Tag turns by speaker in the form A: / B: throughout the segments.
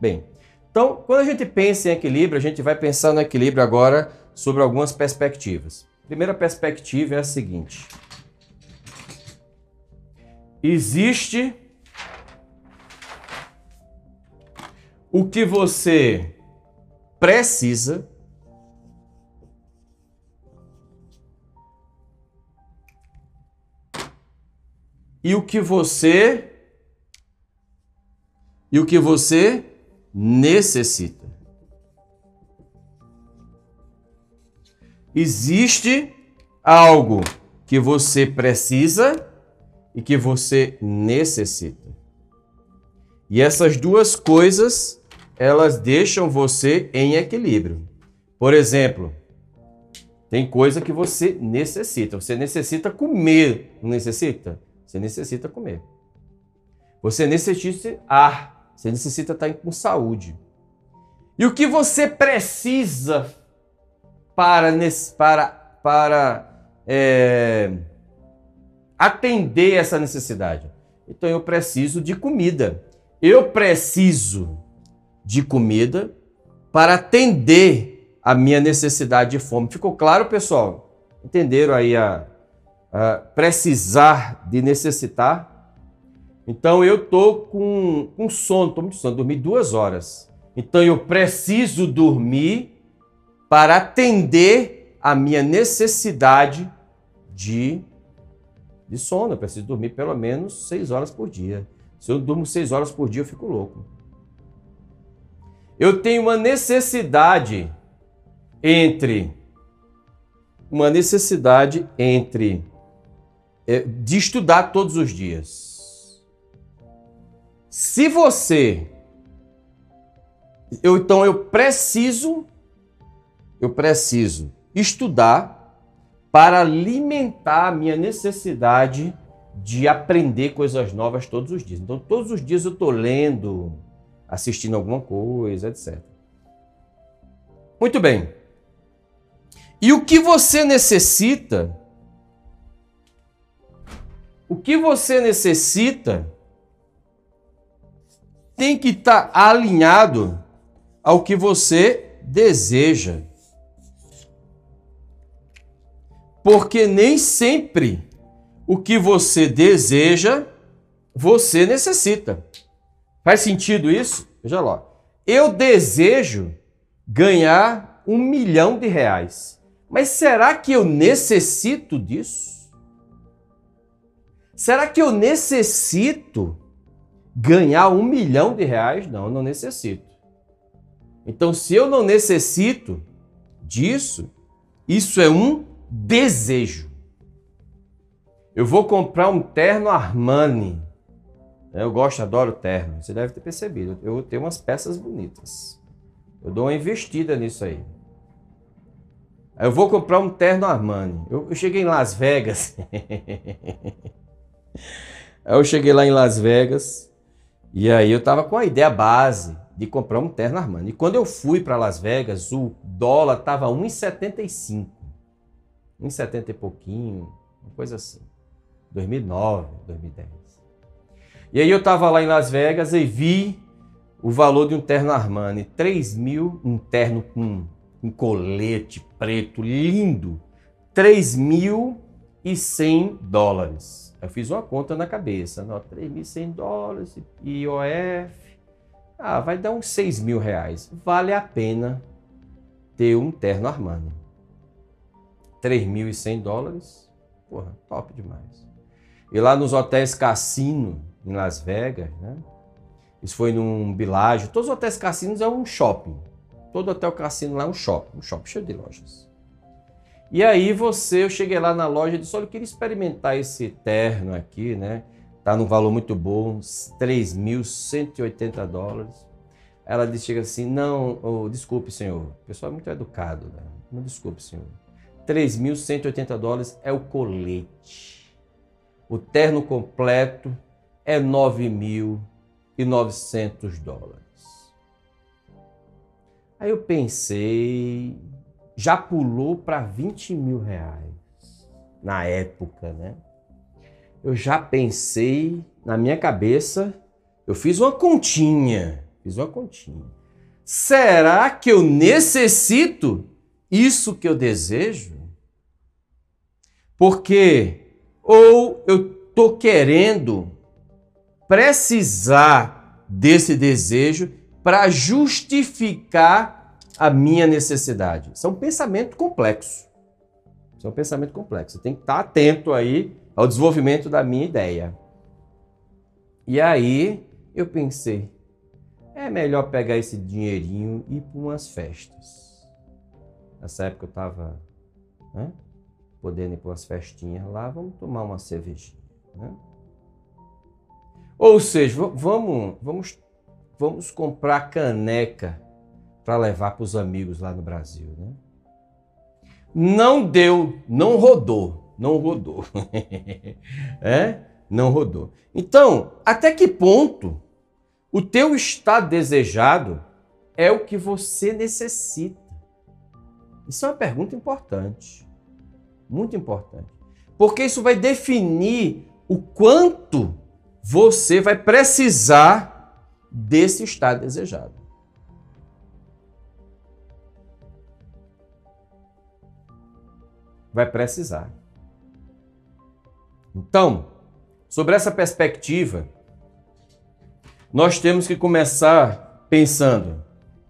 A: Bem, então, quando a gente pensa em equilíbrio, a gente vai pensar no equilíbrio agora sobre algumas perspectivas. A primeira perspectiva é a seguinte: existe o que você precisa e o que você e o que você necessita. Existe algo que você precisa e que você necessita. E essas duas coisas, elas deixam você em equilíbrio. Por exemplo, tem coisa que você necessita. Você necessita comer, não necessita? Você necessita comer. Você necessita ar. Você necessita estar com saúde. E o que você precisa para, para, para é, atender essa necessidade? Então eu preciso de comida. Eu preciso de comida para atender a minha necessidade de fome. Ficou claro, pessoal? Entenderam aí a, uh, precisar de necessitar. Então eu tô com, com sono, tô muito sono, dormi duas horas. Então eu preciso dormir para atender a minha necessidade de, de sono. Eu preciso dormir pelo menos seis horas por dia. Se eu durmo seis horas por dia, eu fico louco. Eu tenho uma necessidade entre uma necessidade entre é, de estudar todos os dias. Se você. Eu, então eu preciso, eu preciso estudar para alimentar a minha necessidade de aprender coisas novas todos os dias. Então, todos os dias eu estou lendo, assistindo alguma coisa, etc. Muito bem. E o que você necessita o que você necessita tem que estar tá alinhado ao que você deseja. Porque nem sempre o que você deseja, você necessita. Faz sentido isso? Veja lá. Eu desejo ganhar um milhão de reais. Mas será que eu necessito disso? Será que eu necessito ganhar um milhão de reais? Não, eu não necessito. Então, se eu não necessito disso, isso é um desejo. Eu vou comprar um terno Armani. Eu gosto, adoro terno. Você deve ter percebido. Eu tenho umas peças bonitas. Eu dou uma investida nisso aí. Eu vou comprar um terno Armani. Eu, eu cheguei em Las Vegas. Eu cheguei lá em Las Vegas e aí eu tava com a ideia base de comprar um terno Armani. E quando eu fui para Las Vegas, o dólar tava 1,75. 1,70 e pouquinho, uma coisa assim. 2009, 2010. E aí eu tava lá em Las Vegas e vi o valor de um terno Armani, 3 mil, um terno com um colete preto lindo, 3.100 dólares. Eu fiz uma conta na cabeça, 3.100 dólares, IOF, ah, vai dar uns 6 mil reais. Vale a pena ter um terno Armani. 3.100 dólares, porra, top demais. E lá nos hotéis Cassino, em Las Vegas, né? Isso foi num bilágio. Todos os hotéis cassinos é um shopping. Todo hotel cassino lá é um shopping, um shopping cheio de lojas. E aí você, eu cheguei lá na loja e disse, olha, eu queria experimentar esse terno aqui, né? Tá num valor muito bom, 3.180 dólares. Ela disse, chega assim, não, oh, desculpe, senhor. O pessoal é muito educado, né? Não desculpe, senhor. 3.180 dólares é o colete. O terno completo é 9.900 dólares. Aí eu pensei, já pulou para 20 mil reais na época, né? Eu já pensei na minha cabeça, eu fiz uma continha. Fiz uma continha. Será que eu necessito isso que eu desejo? Porque ou eu estou querendo precisar desse desejo para justificar a minha necessidade. Isso é um pensamento complexo. Isso é um pensamento complexo. Você tem que estar atento aí ao desenvolvimento da minha ideia. E aí eu pensei, é melhor pegar esse dinheirinho e ir para umas festas. Nessa época eu estava né, podendo ir para umas festinhas lá, vamos tomar uma cervejinha. Né? Ou seja, vamos, vamos, vamos comprar caneca para levar para os amigos lá no Brasil. Né? Não deu, não rodou, não rodou. é? Não rodou. Então, até que ponto o teu estado desejado é o que você necessita? Isso é uma pergunta importante. Muito importante. Porque isso vai definir o quanto você vai precisar desse estado desejado. Vai precisar. Então, sobre essa perspectiva, nós temos que começar pensando: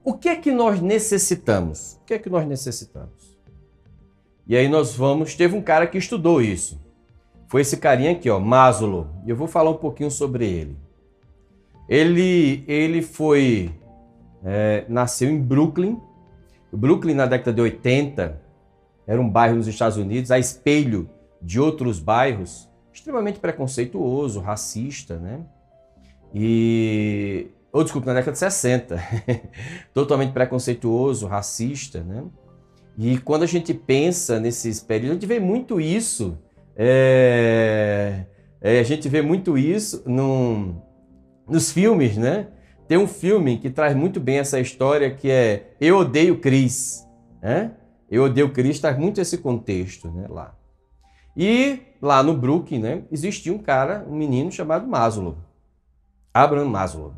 A: o que é que nós necessitamos? O que é que nós necessitamos? E aí nós vamos. Teve um cara que estudou isso foi esse carinha aqui, ó, Maslow. E eu vou falar um pouquinho sobre ele. Ele, ele foi, é, nasceu em Brooklyn. Brooklyn, na década de 80, era um bairro nos Estados Unidos, a espelho de outros bairros, extremamente preconceituoso, racista, né? E. Ou, oh, desculpa, na década de 60. Totalmente preconceituoso, racista, né? E quando a gente pensa nesses períodos, a gente vê muito isso é, é, a gente vê muito isso num, nos filmes, né? Tem um filme que traz muito bem essa história que é Eu Odeio Cris. Né? Eu Odeio Cris traz muito esse contexto né, lá. E lá no Brooklyn né, existia um cara, um menino chamado Maslow. Abraham Maslow.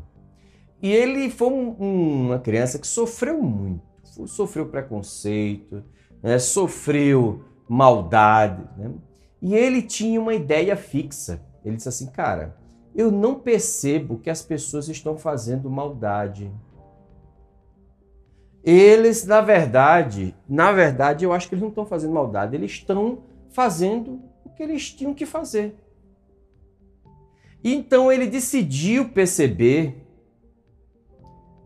A: E ele foi um, uma criança que sofreu muito. Sofreu preconceito, né, sofreu maldade. Né? E ele tinha uma ideia fixa. Ele disse assim: Cara, eu não percebo que as pessoas estão fazendo maldade. Eles, na verdade, na verdade, eu acho que eles não estão fazendo maldade, eles estão fazendo o que eles tinham que fazer. Então ele decidiu perceber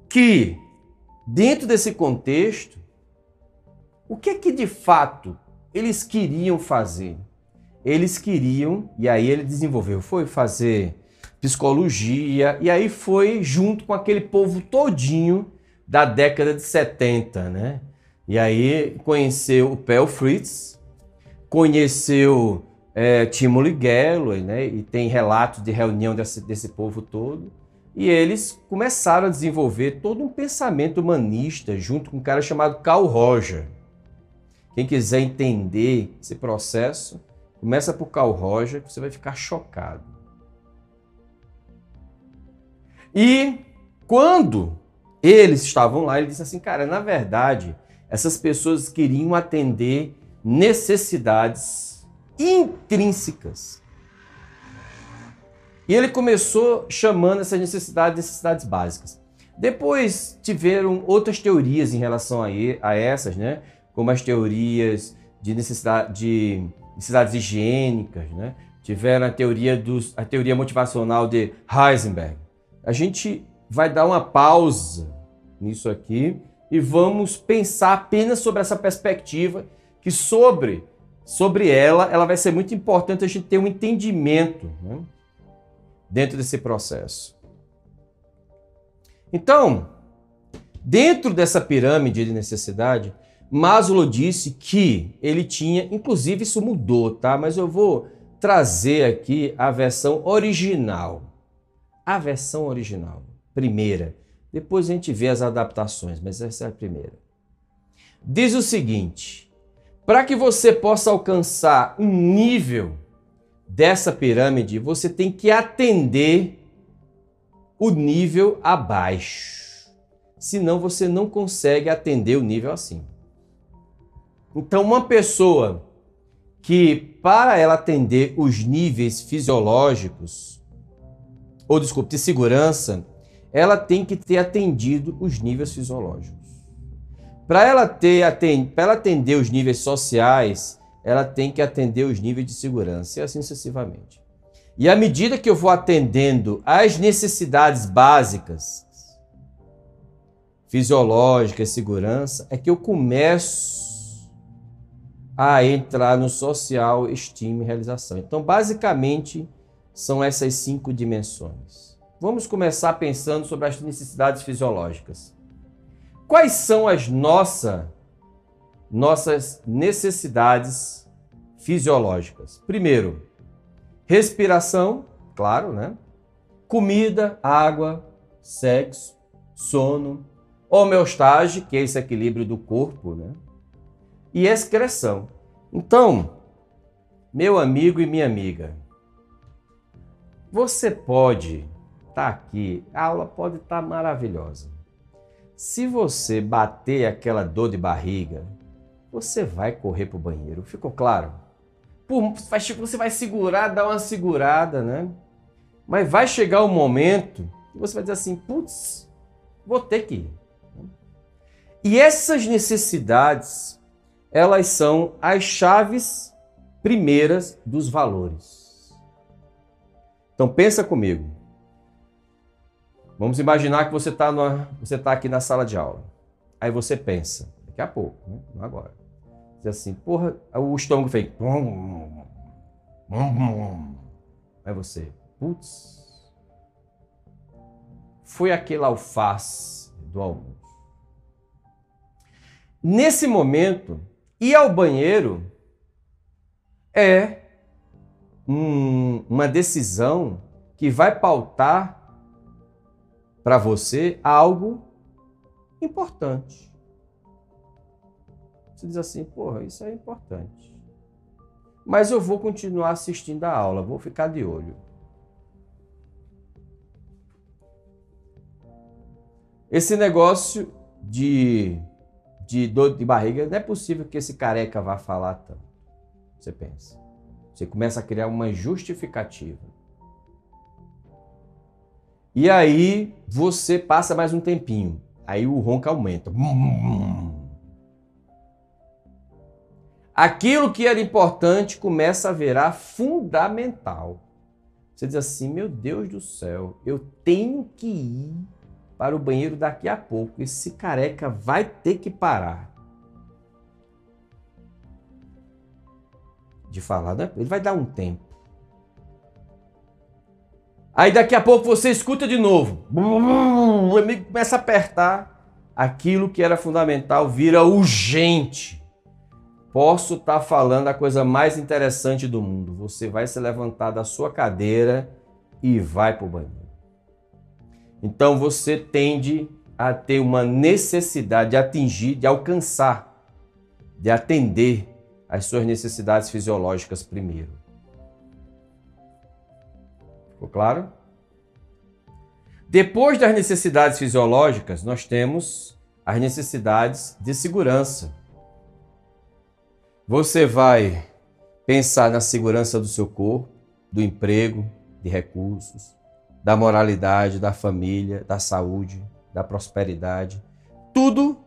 A: que, dentro desse contexto, o que é que de fato eles queriam fazer? eles queriam, e aí ele desenvolveu, foi fazer psicologia, e aí foi junto com aquele povo todinho da década de 70, né? E aí conheceu o Pel Fritz, conheceu é, Timothy Galloway, né? E tem relatos de reunião desse, desse povo todo. E eles começaram a desenvolver todo um pensamento humanista junto com um cara chamado Carl Roger. Quem quiser entender esse processo, Começa por Carl Roger, você vai ficar chocado. E quando eles estavam lá, ele disse assim, cara, na verdade, essas pessoas queriam atender necessidades intrínsecas. E ele começou chamando essas necessidades necessidades básicas. Depois tiveram outras teorias em relação a, a essas, né? Como as teorias de necessidade de necessidades higiênicas, né? tiveram a teoria, dos, a teoria motivacional de Heisenberg. A gente vai dar uma pausa nisso aqui e vamos pensar apenas sobre essa perspectiva que sobre sobre ela ela vai ser muito importante a gente ter um entendimento né? dentro desse processo. Então, dentro dessa pirâmide de necessidade, Maslow disse que ele tinha, inclusive isso mudou, tá? Mas eu vou trazer aqui a versão original. A versão original, primeira. Depois a gente vê as adaptações, mas essa é a primeira. Diz o seguinte: para que você possa alcançar um nível dessa pirâmide, você tem que atender o nível abaixo. Senão você não consegue atender o nível acima. Então, uma pessoa que, para ela atender os níveis fisiológicos, ou desculpe, de segurança, ela tem que ter atendido os níveis fisiológicos. Para ela ter ela atender os níveis sociais, ela tem que atender os níveis de segurança e assim sucessivamente. E à medida que eu vou atendendo às necessidades básicas, fisiológicas, segurança, é que eu começo a entrar no social, estima e realização. Então, basicamente, são essas cinco dimensões. Vamos começar pensando sobre as necessidades fisiológicas. Quais são as nossa, nossas necessidades fisiológicas? Primeiro, respiração, claro, né? Comida, água, sexo, sono, homeostase, que é esse equilíbrio do corpo, né? E excreção. Então, meu amigo e minha amiga, você pode estar tá aqui, a aula pode estar tá maravilhosa. Se você bater aquela dor de barriga, você vai correr para o banheiro. Ficou claro? Por, você vai segurar, dar uma segurada, né? Mas vai chegar o um momento que você vai dizer assim: putz, vou ter que ir. E essas necessidades, elas são as chaves primeiras dos valores. Então pensa comigo. Vamos imaginar que você está tá aqui na sala de aula. Aí você pensa, daqui a pouco, né? não agora. Diz assim, porra, o estômago fez. Aí você, putz, foi aquele alface do almoço. Nesse momento, ir ao banheiro é um, uma decisão que vai pautar para você algo importante. Você diz assim, porra, isso é importante. Mas eu vou continuar assistindo a aula, vou ficar de olho. Esse negócio de, de dor de barriga, não é possível que esse careca vá falar tanto. Você pensa. Você começa a criar uma justificativa. E aí você passa mais um tempinho. Aí o ronco aumenta. Aquilo que era importante começa a virar fundamental. Você diz assim: meu Deus do céu, eu tenho que ir para o banheiro daqui a pouco. Esse careca vai ter que parar. De falar, né? Ele vai dar um tempo. Aí daqui a pouco você escuta de novo. O amigo começa a apertar. Aquilo que era fundamental vira urgente. Posso estar tá falando a coisa mais interessante do mundo. Você vai se levantar da sua cadeira e vai para o banheiro. Então você tende a ter uma necessidade de atingir, de alcançar, de atender às suas necessidades fisiológicas primeiro. Ficou claro? Depois das necessidades fisiológicas, nós temos as necessidades de segurança. Você vai pensar na segurança do seu corpo, do emprego, de recursos, da moralidade, da família, da saúde, da prosperidade. Tudo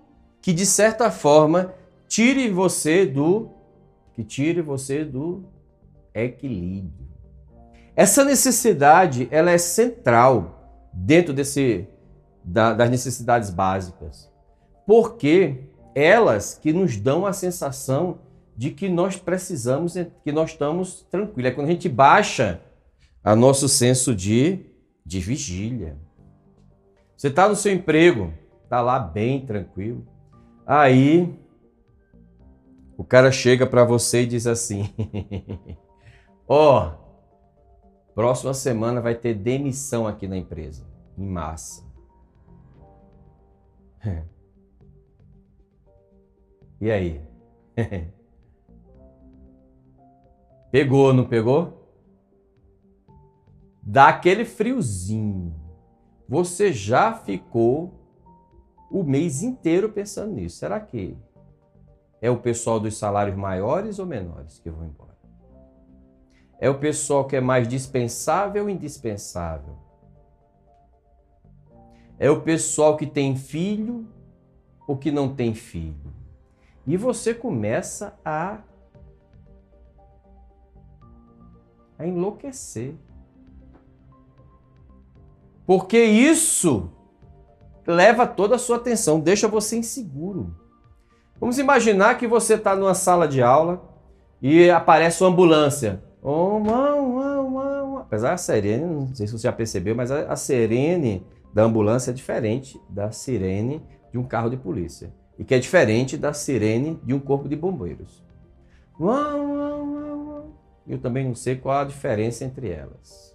A: que de certa forma tire você do que tire você do equilíbrio. Essa necessidade ela é central dentro desse, da, das necessidades básicas, porque elas que nos dão a sensação de que nós precisamos, que nós estamos tranquilos. É quando a gente baixa a nosso senso de, de vigília. Você está no seu emprego, está lá bem tranquilo. Aí o cara chega para você e diz assim: Ó, oh, Próxima semana vai ter demissão aqui na empresa, em massa. E aí? Pegou, não pegou? Dá aquele friozinho. você já ficou o mês inteiro pensando nisso. Será que é o pessoal dos salários maiores ou menores que vão embora? É o pessoal que é mais dispensável ou indispensável? É o pessoal que tem filho ou que não tem filho? E você começa a a enlouquecer. Porque isso leva toda a sua atenção, deixa você inseguro. Vamos imaginar que você está numa sala de aula e aparece uma ambulância. Oh, uma, uma, uma. Apesar da sirene, não sei se você já percebeu, mas a, a sirene da ambulância é diferente da sirene de um carro de polícia. E que é diferente da sirene de um corpo de bombeiros. Eu também não sei qual a diferença entre elas.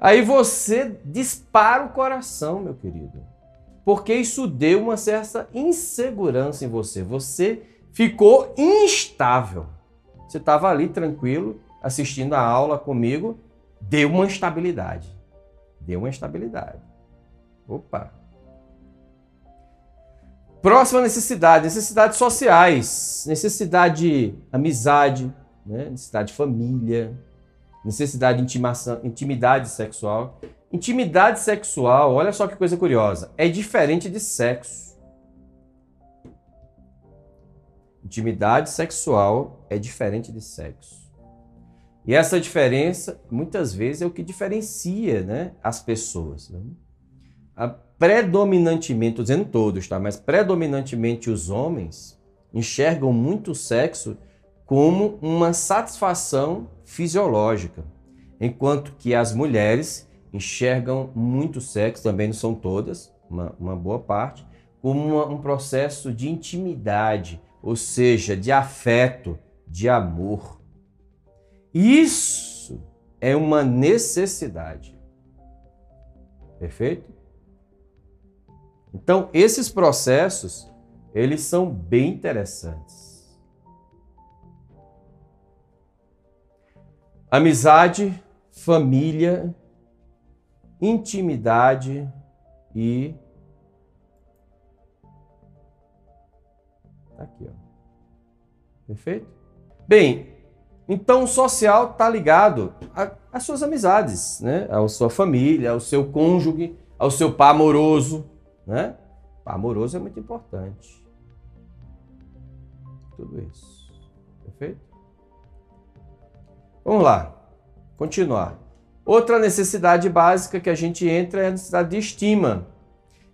A: Aí você dispara o coração, meu querido porque isso deu uma certa insegurança em você. Você ficou instável. Você estava ali tranquilo, assistindo a aula comigo, deu uma instabilidade. Deu uma instabilidade. Opa! Próxima necessidade, necessidades sociais, necessidade de amizade, né? necessidade de família, necessidade de intimação, intimidade sexual. Intimidade sexual, olha só que coisa curiosa, é diferente de sexo. Intimidade sexual é diferente de sexo. E essa diferença, muitas vezes, é o que diferencia né, as pessoas. Né? A, predominantemente, estou dizendo todos, tá? mas predominantemente os homens enxergam muito o sexo como uma satisfação fisiológica, enquanto que as mulheres enxergam muito sexo, também não são todas, uma, uma boa parte, como uma, um processo de intimidade, ou seja, de afeto, de amor. Isso é uma necessidade. Perfeito? Então, esses processos, eles são bem interessantes. Amizade, família intimidade e tá aqui, ó. Perfeito? Bem, então o social está ligado às suas amizades, né? À sua família, ao seu cônjuge, ao seu par amoroso, né? Par amoroso é muito importante. Tudo isso. Perfeito? Vamos lá. Continuar. Outra necessidade básica que a gente entra é a necessidade de estima.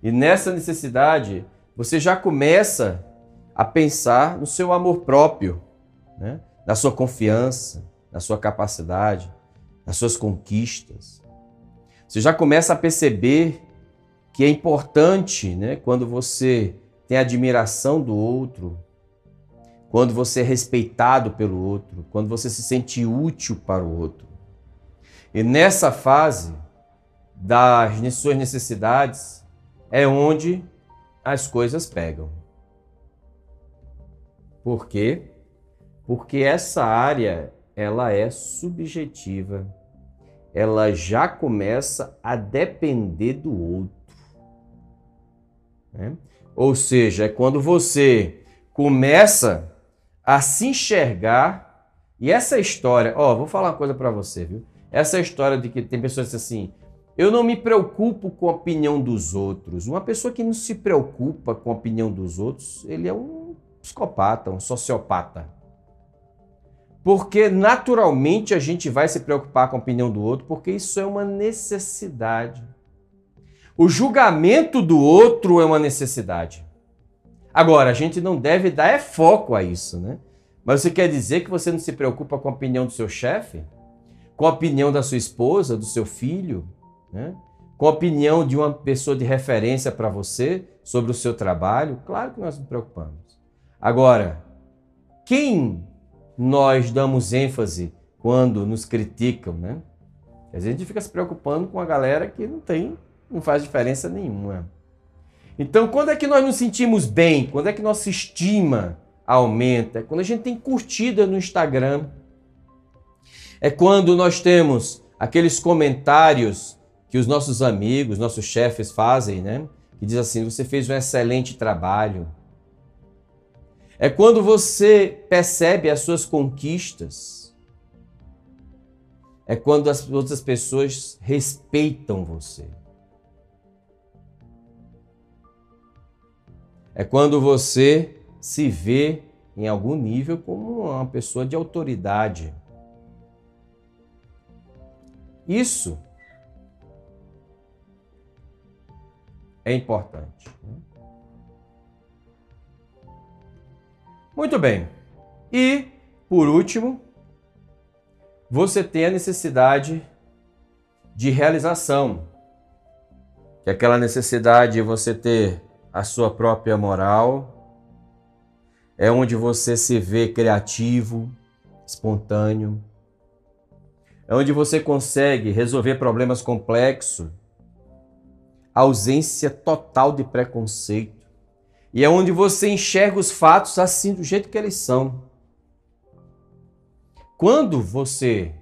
A: E nessa necessidade, você já começa a pensar no seu amor próprio, né? Na sua confiança, na sua capacidade, nas suas conquistas. Você já começa a perceber que é importante né, quando você tem admiração do outro, quando você é respeitado pelo outro, quando você se sente útil para o outro. E nessa fase das suas necessidades é onde as coisas pegam. Por quê? Porque essa área ela é subjetiva. Ela já começa a depender do outro. Né? Ou seja, é quando você começa a se enxergar. E essa história, ó, vou falar uma coisa para você, viu? Essa história de que tem pessoas que dizem assim, eu não me preocupo com a opinião dos outros. Uma pessoa que não se preocupa com a opinião dos outros, ele é um psicopata, um sociopata. Porque naturalmente a gente vai se preocupar com a opinião do outro, porque isso é uma necessidade. O julgamento do outro é uma necessidade. Agora, a gente não deve dar é foco a isso, né? Mas você quer dizer que você não se preocupa com a opinião do seu chefe? com a opinião da sua esposa, do seu filho, né? com a opinião de uma pessoa de referência para você sobre o seu trabalho, claro que nós nos preocupamos. Agora, quem nós damos ênfase quando nos criticam, né? A gente fica se preocupando com a galera que não tem, não faz diferença nenhuma. Então, quando é que nós nos sentimos bem? Quando é que nossa estima aumenta? Quando a gente tem curtida no Instagram, é quando nós temos aqueles comentários que os nossos amigos, nossos chefes fazem, né? Que diz assim: você fez um excelente trabalho. É quando você percebe as suas conquistas. É quando as outras pessoas respeitam você. É quando você se vê em algum nível como uma pessoa de autoridade. Isso é importante. Né? Muito bem. E, por último, você tem a necessidade de realização, que é aquela necessidade de você ter a sua própria moral, é onde você se vê criativo, espontâneo, é onde você consegue resolver problemas complexos, ausência total de preconceito, e é onde você enxerga os fatos assim, do jeito que eles são. Quando você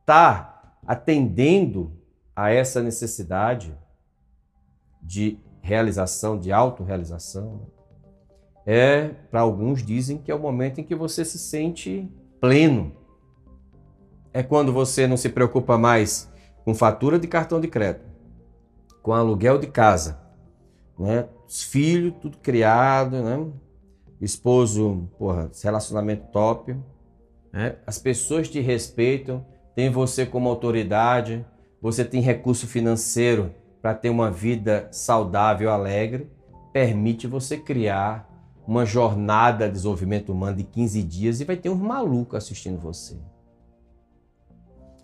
A: está atendendo a essa necessidade de realização, de autorrealização, é, para alguns dizem que é o momento em que você se sente pleno. É quando você não se preocupa mais com fatura de cartão de crédito, com aluguel de casa, né? Os filhos, tudo criado, né? Esposo, porra, relacionamento top. Né? As pessoas te respeitam, tem você como autoridade, você tem recurso financeiro para ter uma vida saudável, alegre, permite você criar uma jornada de desenvolvimento humano de 15 dias e vai ter uns malucos assistindo você.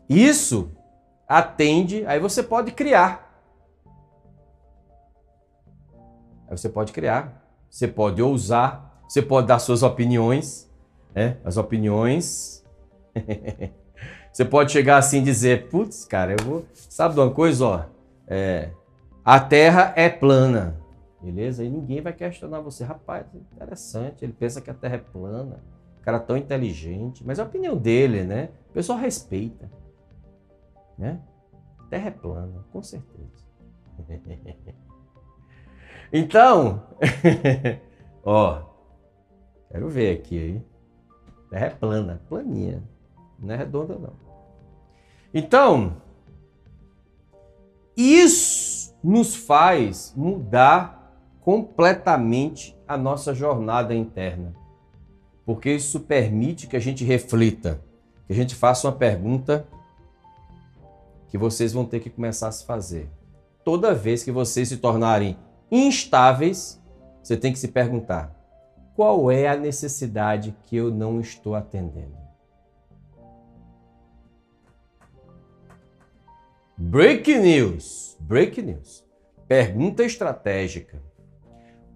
A: Isso atende, aí você pode criar. Aí você pode criar, você pode ousar, você pode dar suas opiniões, né? As opiniões. você pode chegar assim e dizer, putz, cara, eu vou. Sabe de uma coisa, ó? É, a Terra é plana. Beleza? E ninguém vai questionar você. Rapaz, interessante. Ele pensa que a Terra é plana. O cara tão inteligente. Mas é a opinião dele, né? O pessoal respeita. Né? Terra é plana, com certeza. então, ó, quero ver aqui aí. Terra é plana, planinha. Não é redonda, não. Então, isso nos faz mudar completamente a nossa jornada interna. Porque isso permite que a gente reflita, que a gente faça uma pergunta que vocês vão ter que começar a se fazer. Toda vez que vocês se tornarem instáveis, você tem que se perguntar: qual é a necessidade que eu não estou atendendo? Break news, break news. Pergunta estratégica.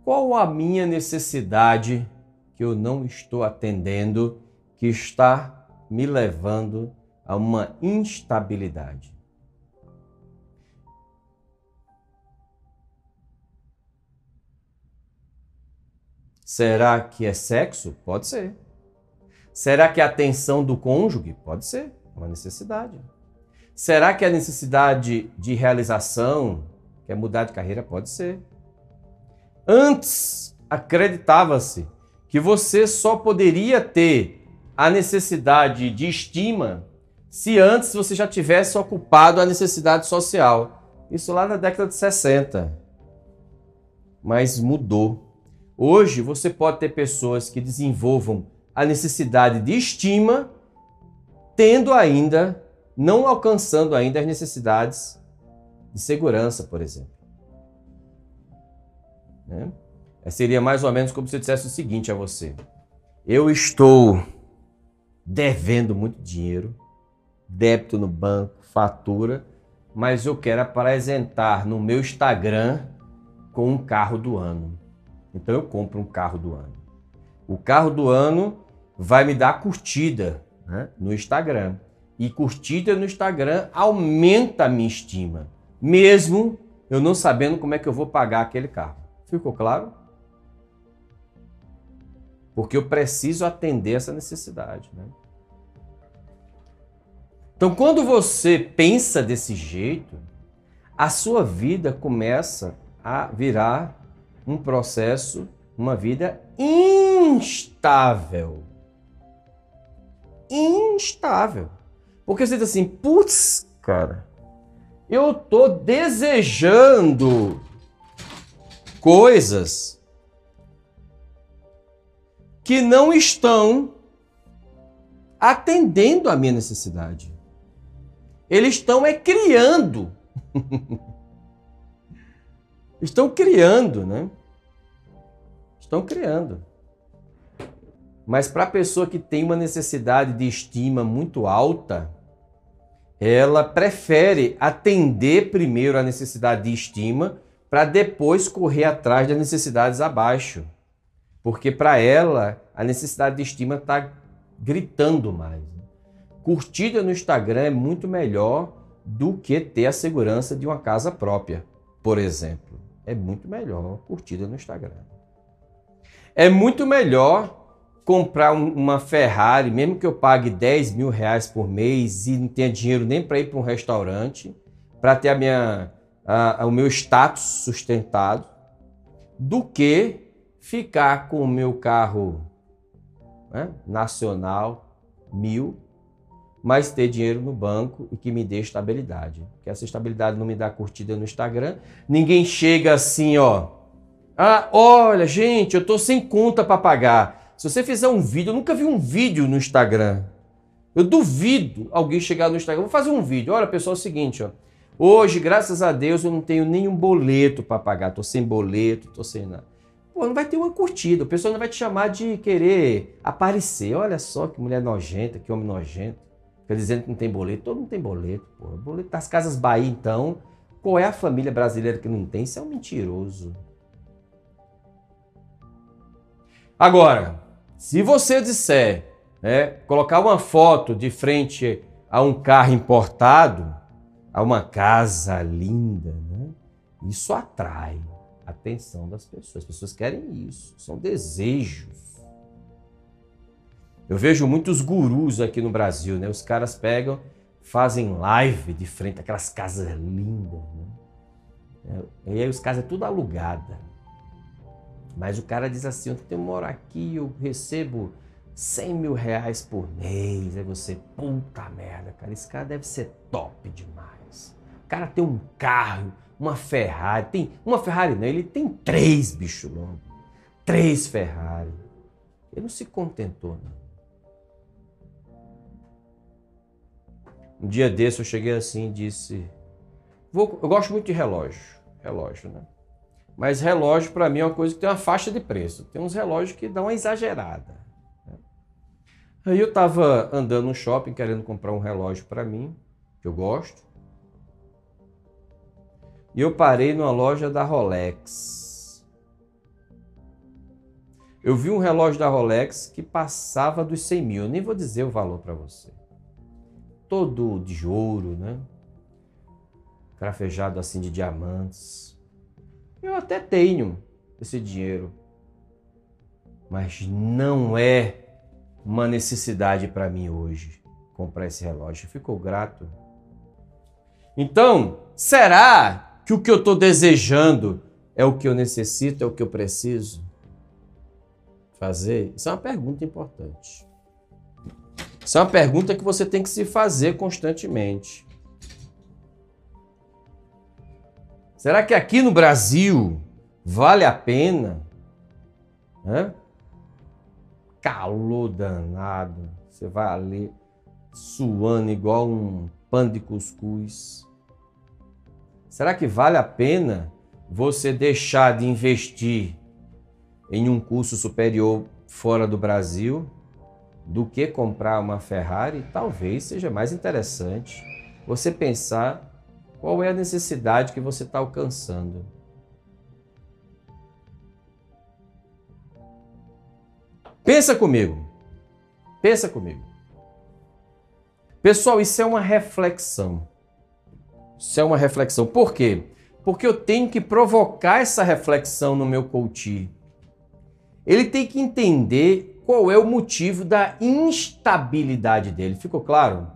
A: Qual a minha necessidade que eu não estou atendendo, que está me levando a uma instabilidade? Será que é sexo? Pode ser. Será que é a atenção do cônjuge? Pode ser, é uma necessidade. Será que é a necessidade de realização, quer mudar de carreira? Pode ser. Antes, acreditava-se que você só poderia ter a necessidade de estima se antes você já tivesse ocupado a necessidade social. Isso lá na década de 60. Mas mudou. Hoje você pode ter pessoas que desenvolvam a necessidade de estima, tendo ainda, não alcançando ainda as necessidades de segurança, por exemplo. Né? É, seria mais ou menos como se eu dissesse o seguinte a você: eu estou devendo muito dinheiro, débito no banco, fatura, mas eu quero apresentar no meu Instagram com um carro do ano. Então eu compro um carro do ano. O carro do ano vai me dar curtida né, no Instagram. E curtida no Instagram aumenta a minha estima, mesmo eu não sabendo como é que eu vou pagar aquele carro. Ficou claro? Porque eu preciso atender essa necessidade. Né? Então, quando você pensa desse jeito, a sua vida começa a virar um processo, uma vida instável. Instável. Porque você diz assim, putz, cara, eu tô desejando coisas que não estão atendendo à minha necessidade. Eles estão é criando. estão criando, né? Estão criando. Mas para a pessoa que tem uma necessidade de estima muito alta, ela prefere atender primeiro a necessidade de estima para depois correr atrás das necessidades abaixo. Porque para ela a necessidade de estima está gritando mais. Curtida no Instagram é muito melhor do que ter a segurança de uma casa própria, por exemplo. É muito melhor curtida no Instagram. É muito melhor comprar uma Ferrari, mesmo que eu pague 10 mil reais por mês e não tenha dinheiro nem para ir para um restaurante, para ter a minha, a, a, o meu status sustentado, do que ficar com o meu carro né, nacional mil, mas ter dinheiro no banco e que me dê estabilidade. Que essa estabilidade não me dá curtida no Instagram. Ninguém chega assim, ó. Ah, olha, gente, eu tô sem conta para pagar. Se você fizer um vídeo, eu nunca vi um vídeo no Instagram. Eu duvido alguém chegar no Instagram. Vou fazer um vídeo. Olha, pessoal, é o seguinte, ó. Hoje, graças a Deus, eu não tenho nenhum boleto para pagar. Tô sem boleto, tô sem nada. Pô, não vai ter uma curtida. O pessoal não vai te chamar de querer aparecer. Olha só que mulher nojenta, que homem nojento. Dizendo que não tem boleto. Todo mundo tem boleto, pô. Boleto das Casas Bahia, então. Qual é a família brasileira que não tem? Isso é um mentiroso. Agora, se você disser, né, colocar uma foto de frente a um carro importado, a uma casa linda, né, isso atrai a atenção das pessoas. As pessoas querem isso, são desejos. Eu vejo muitos gurus aqui no Brasil, né? Os caras pegam, fazem live de frente aquelas casas lindas, né? E aí os casas é tudo alugada. Mas o cara diz assim, eu moro aqui, eu recebo 100 mil reais por mês. Aí você, puta merda, cara, esse cara deve ser top demais. O cara tem um carro, uma Ferrari, tem uma Ferrari não, ele tem três bicho louco, três Ferrari. Ele não se contentou, não. Um dia desse eu cheguei assim e disse: vou, Eu gosto muito de relógio, relógio, né? Mas relógio para mim é uma coisa que tem uma faixa de preço. Tem uns relógios que dão uma exagerada. Né? Aí eu estava andando no shopping querendo comprar um relógio para mim, que eu gosto. E eu parei numa loja da Rolex. Eu vi um relógio da Rolex que passava dos 100 mil. Eu nem vou dizer o valor para você todo de ouro, né? Crafejado assim de diamantes. Eu até tenho esse dinheiro, mas não é uma necessidade para mim hoje comprar esse relógio. Ficou grato. Então, será que o que eu estou desejando é o que eu necessito, é o que eu preciso fazer? Isso é uma pergunta importante. Isso é uma pergunta que você tem que se fazer constantemente. Será que aqui no Brasil vale a pena? Hã? Calor danado. Você vai ali suando igual um pano de cuscuz. Será que vale a pena você deixar de investir em um curso superior fora do Brasil? Do que comprar uma Ferrari, talvez seja mais interessante você pensar qual é a necessidade que você está alcançando. Pensa comigo. Pensa comigo. Pessoal, isso é uma reflexão. Isso é uma reflexão. Por quê? Porque eu tenho que provocar essa reflexão no meu coach. Ele tem que entender qual é o motivo da instabilidade dele. Ficou claro?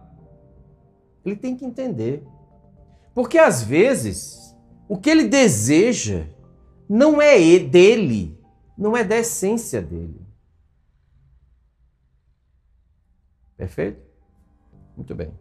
A: Ele tem que entender. Porque às vezes o que ele deseja não é dele, não é da essência dele. Perfeito? Muito bem.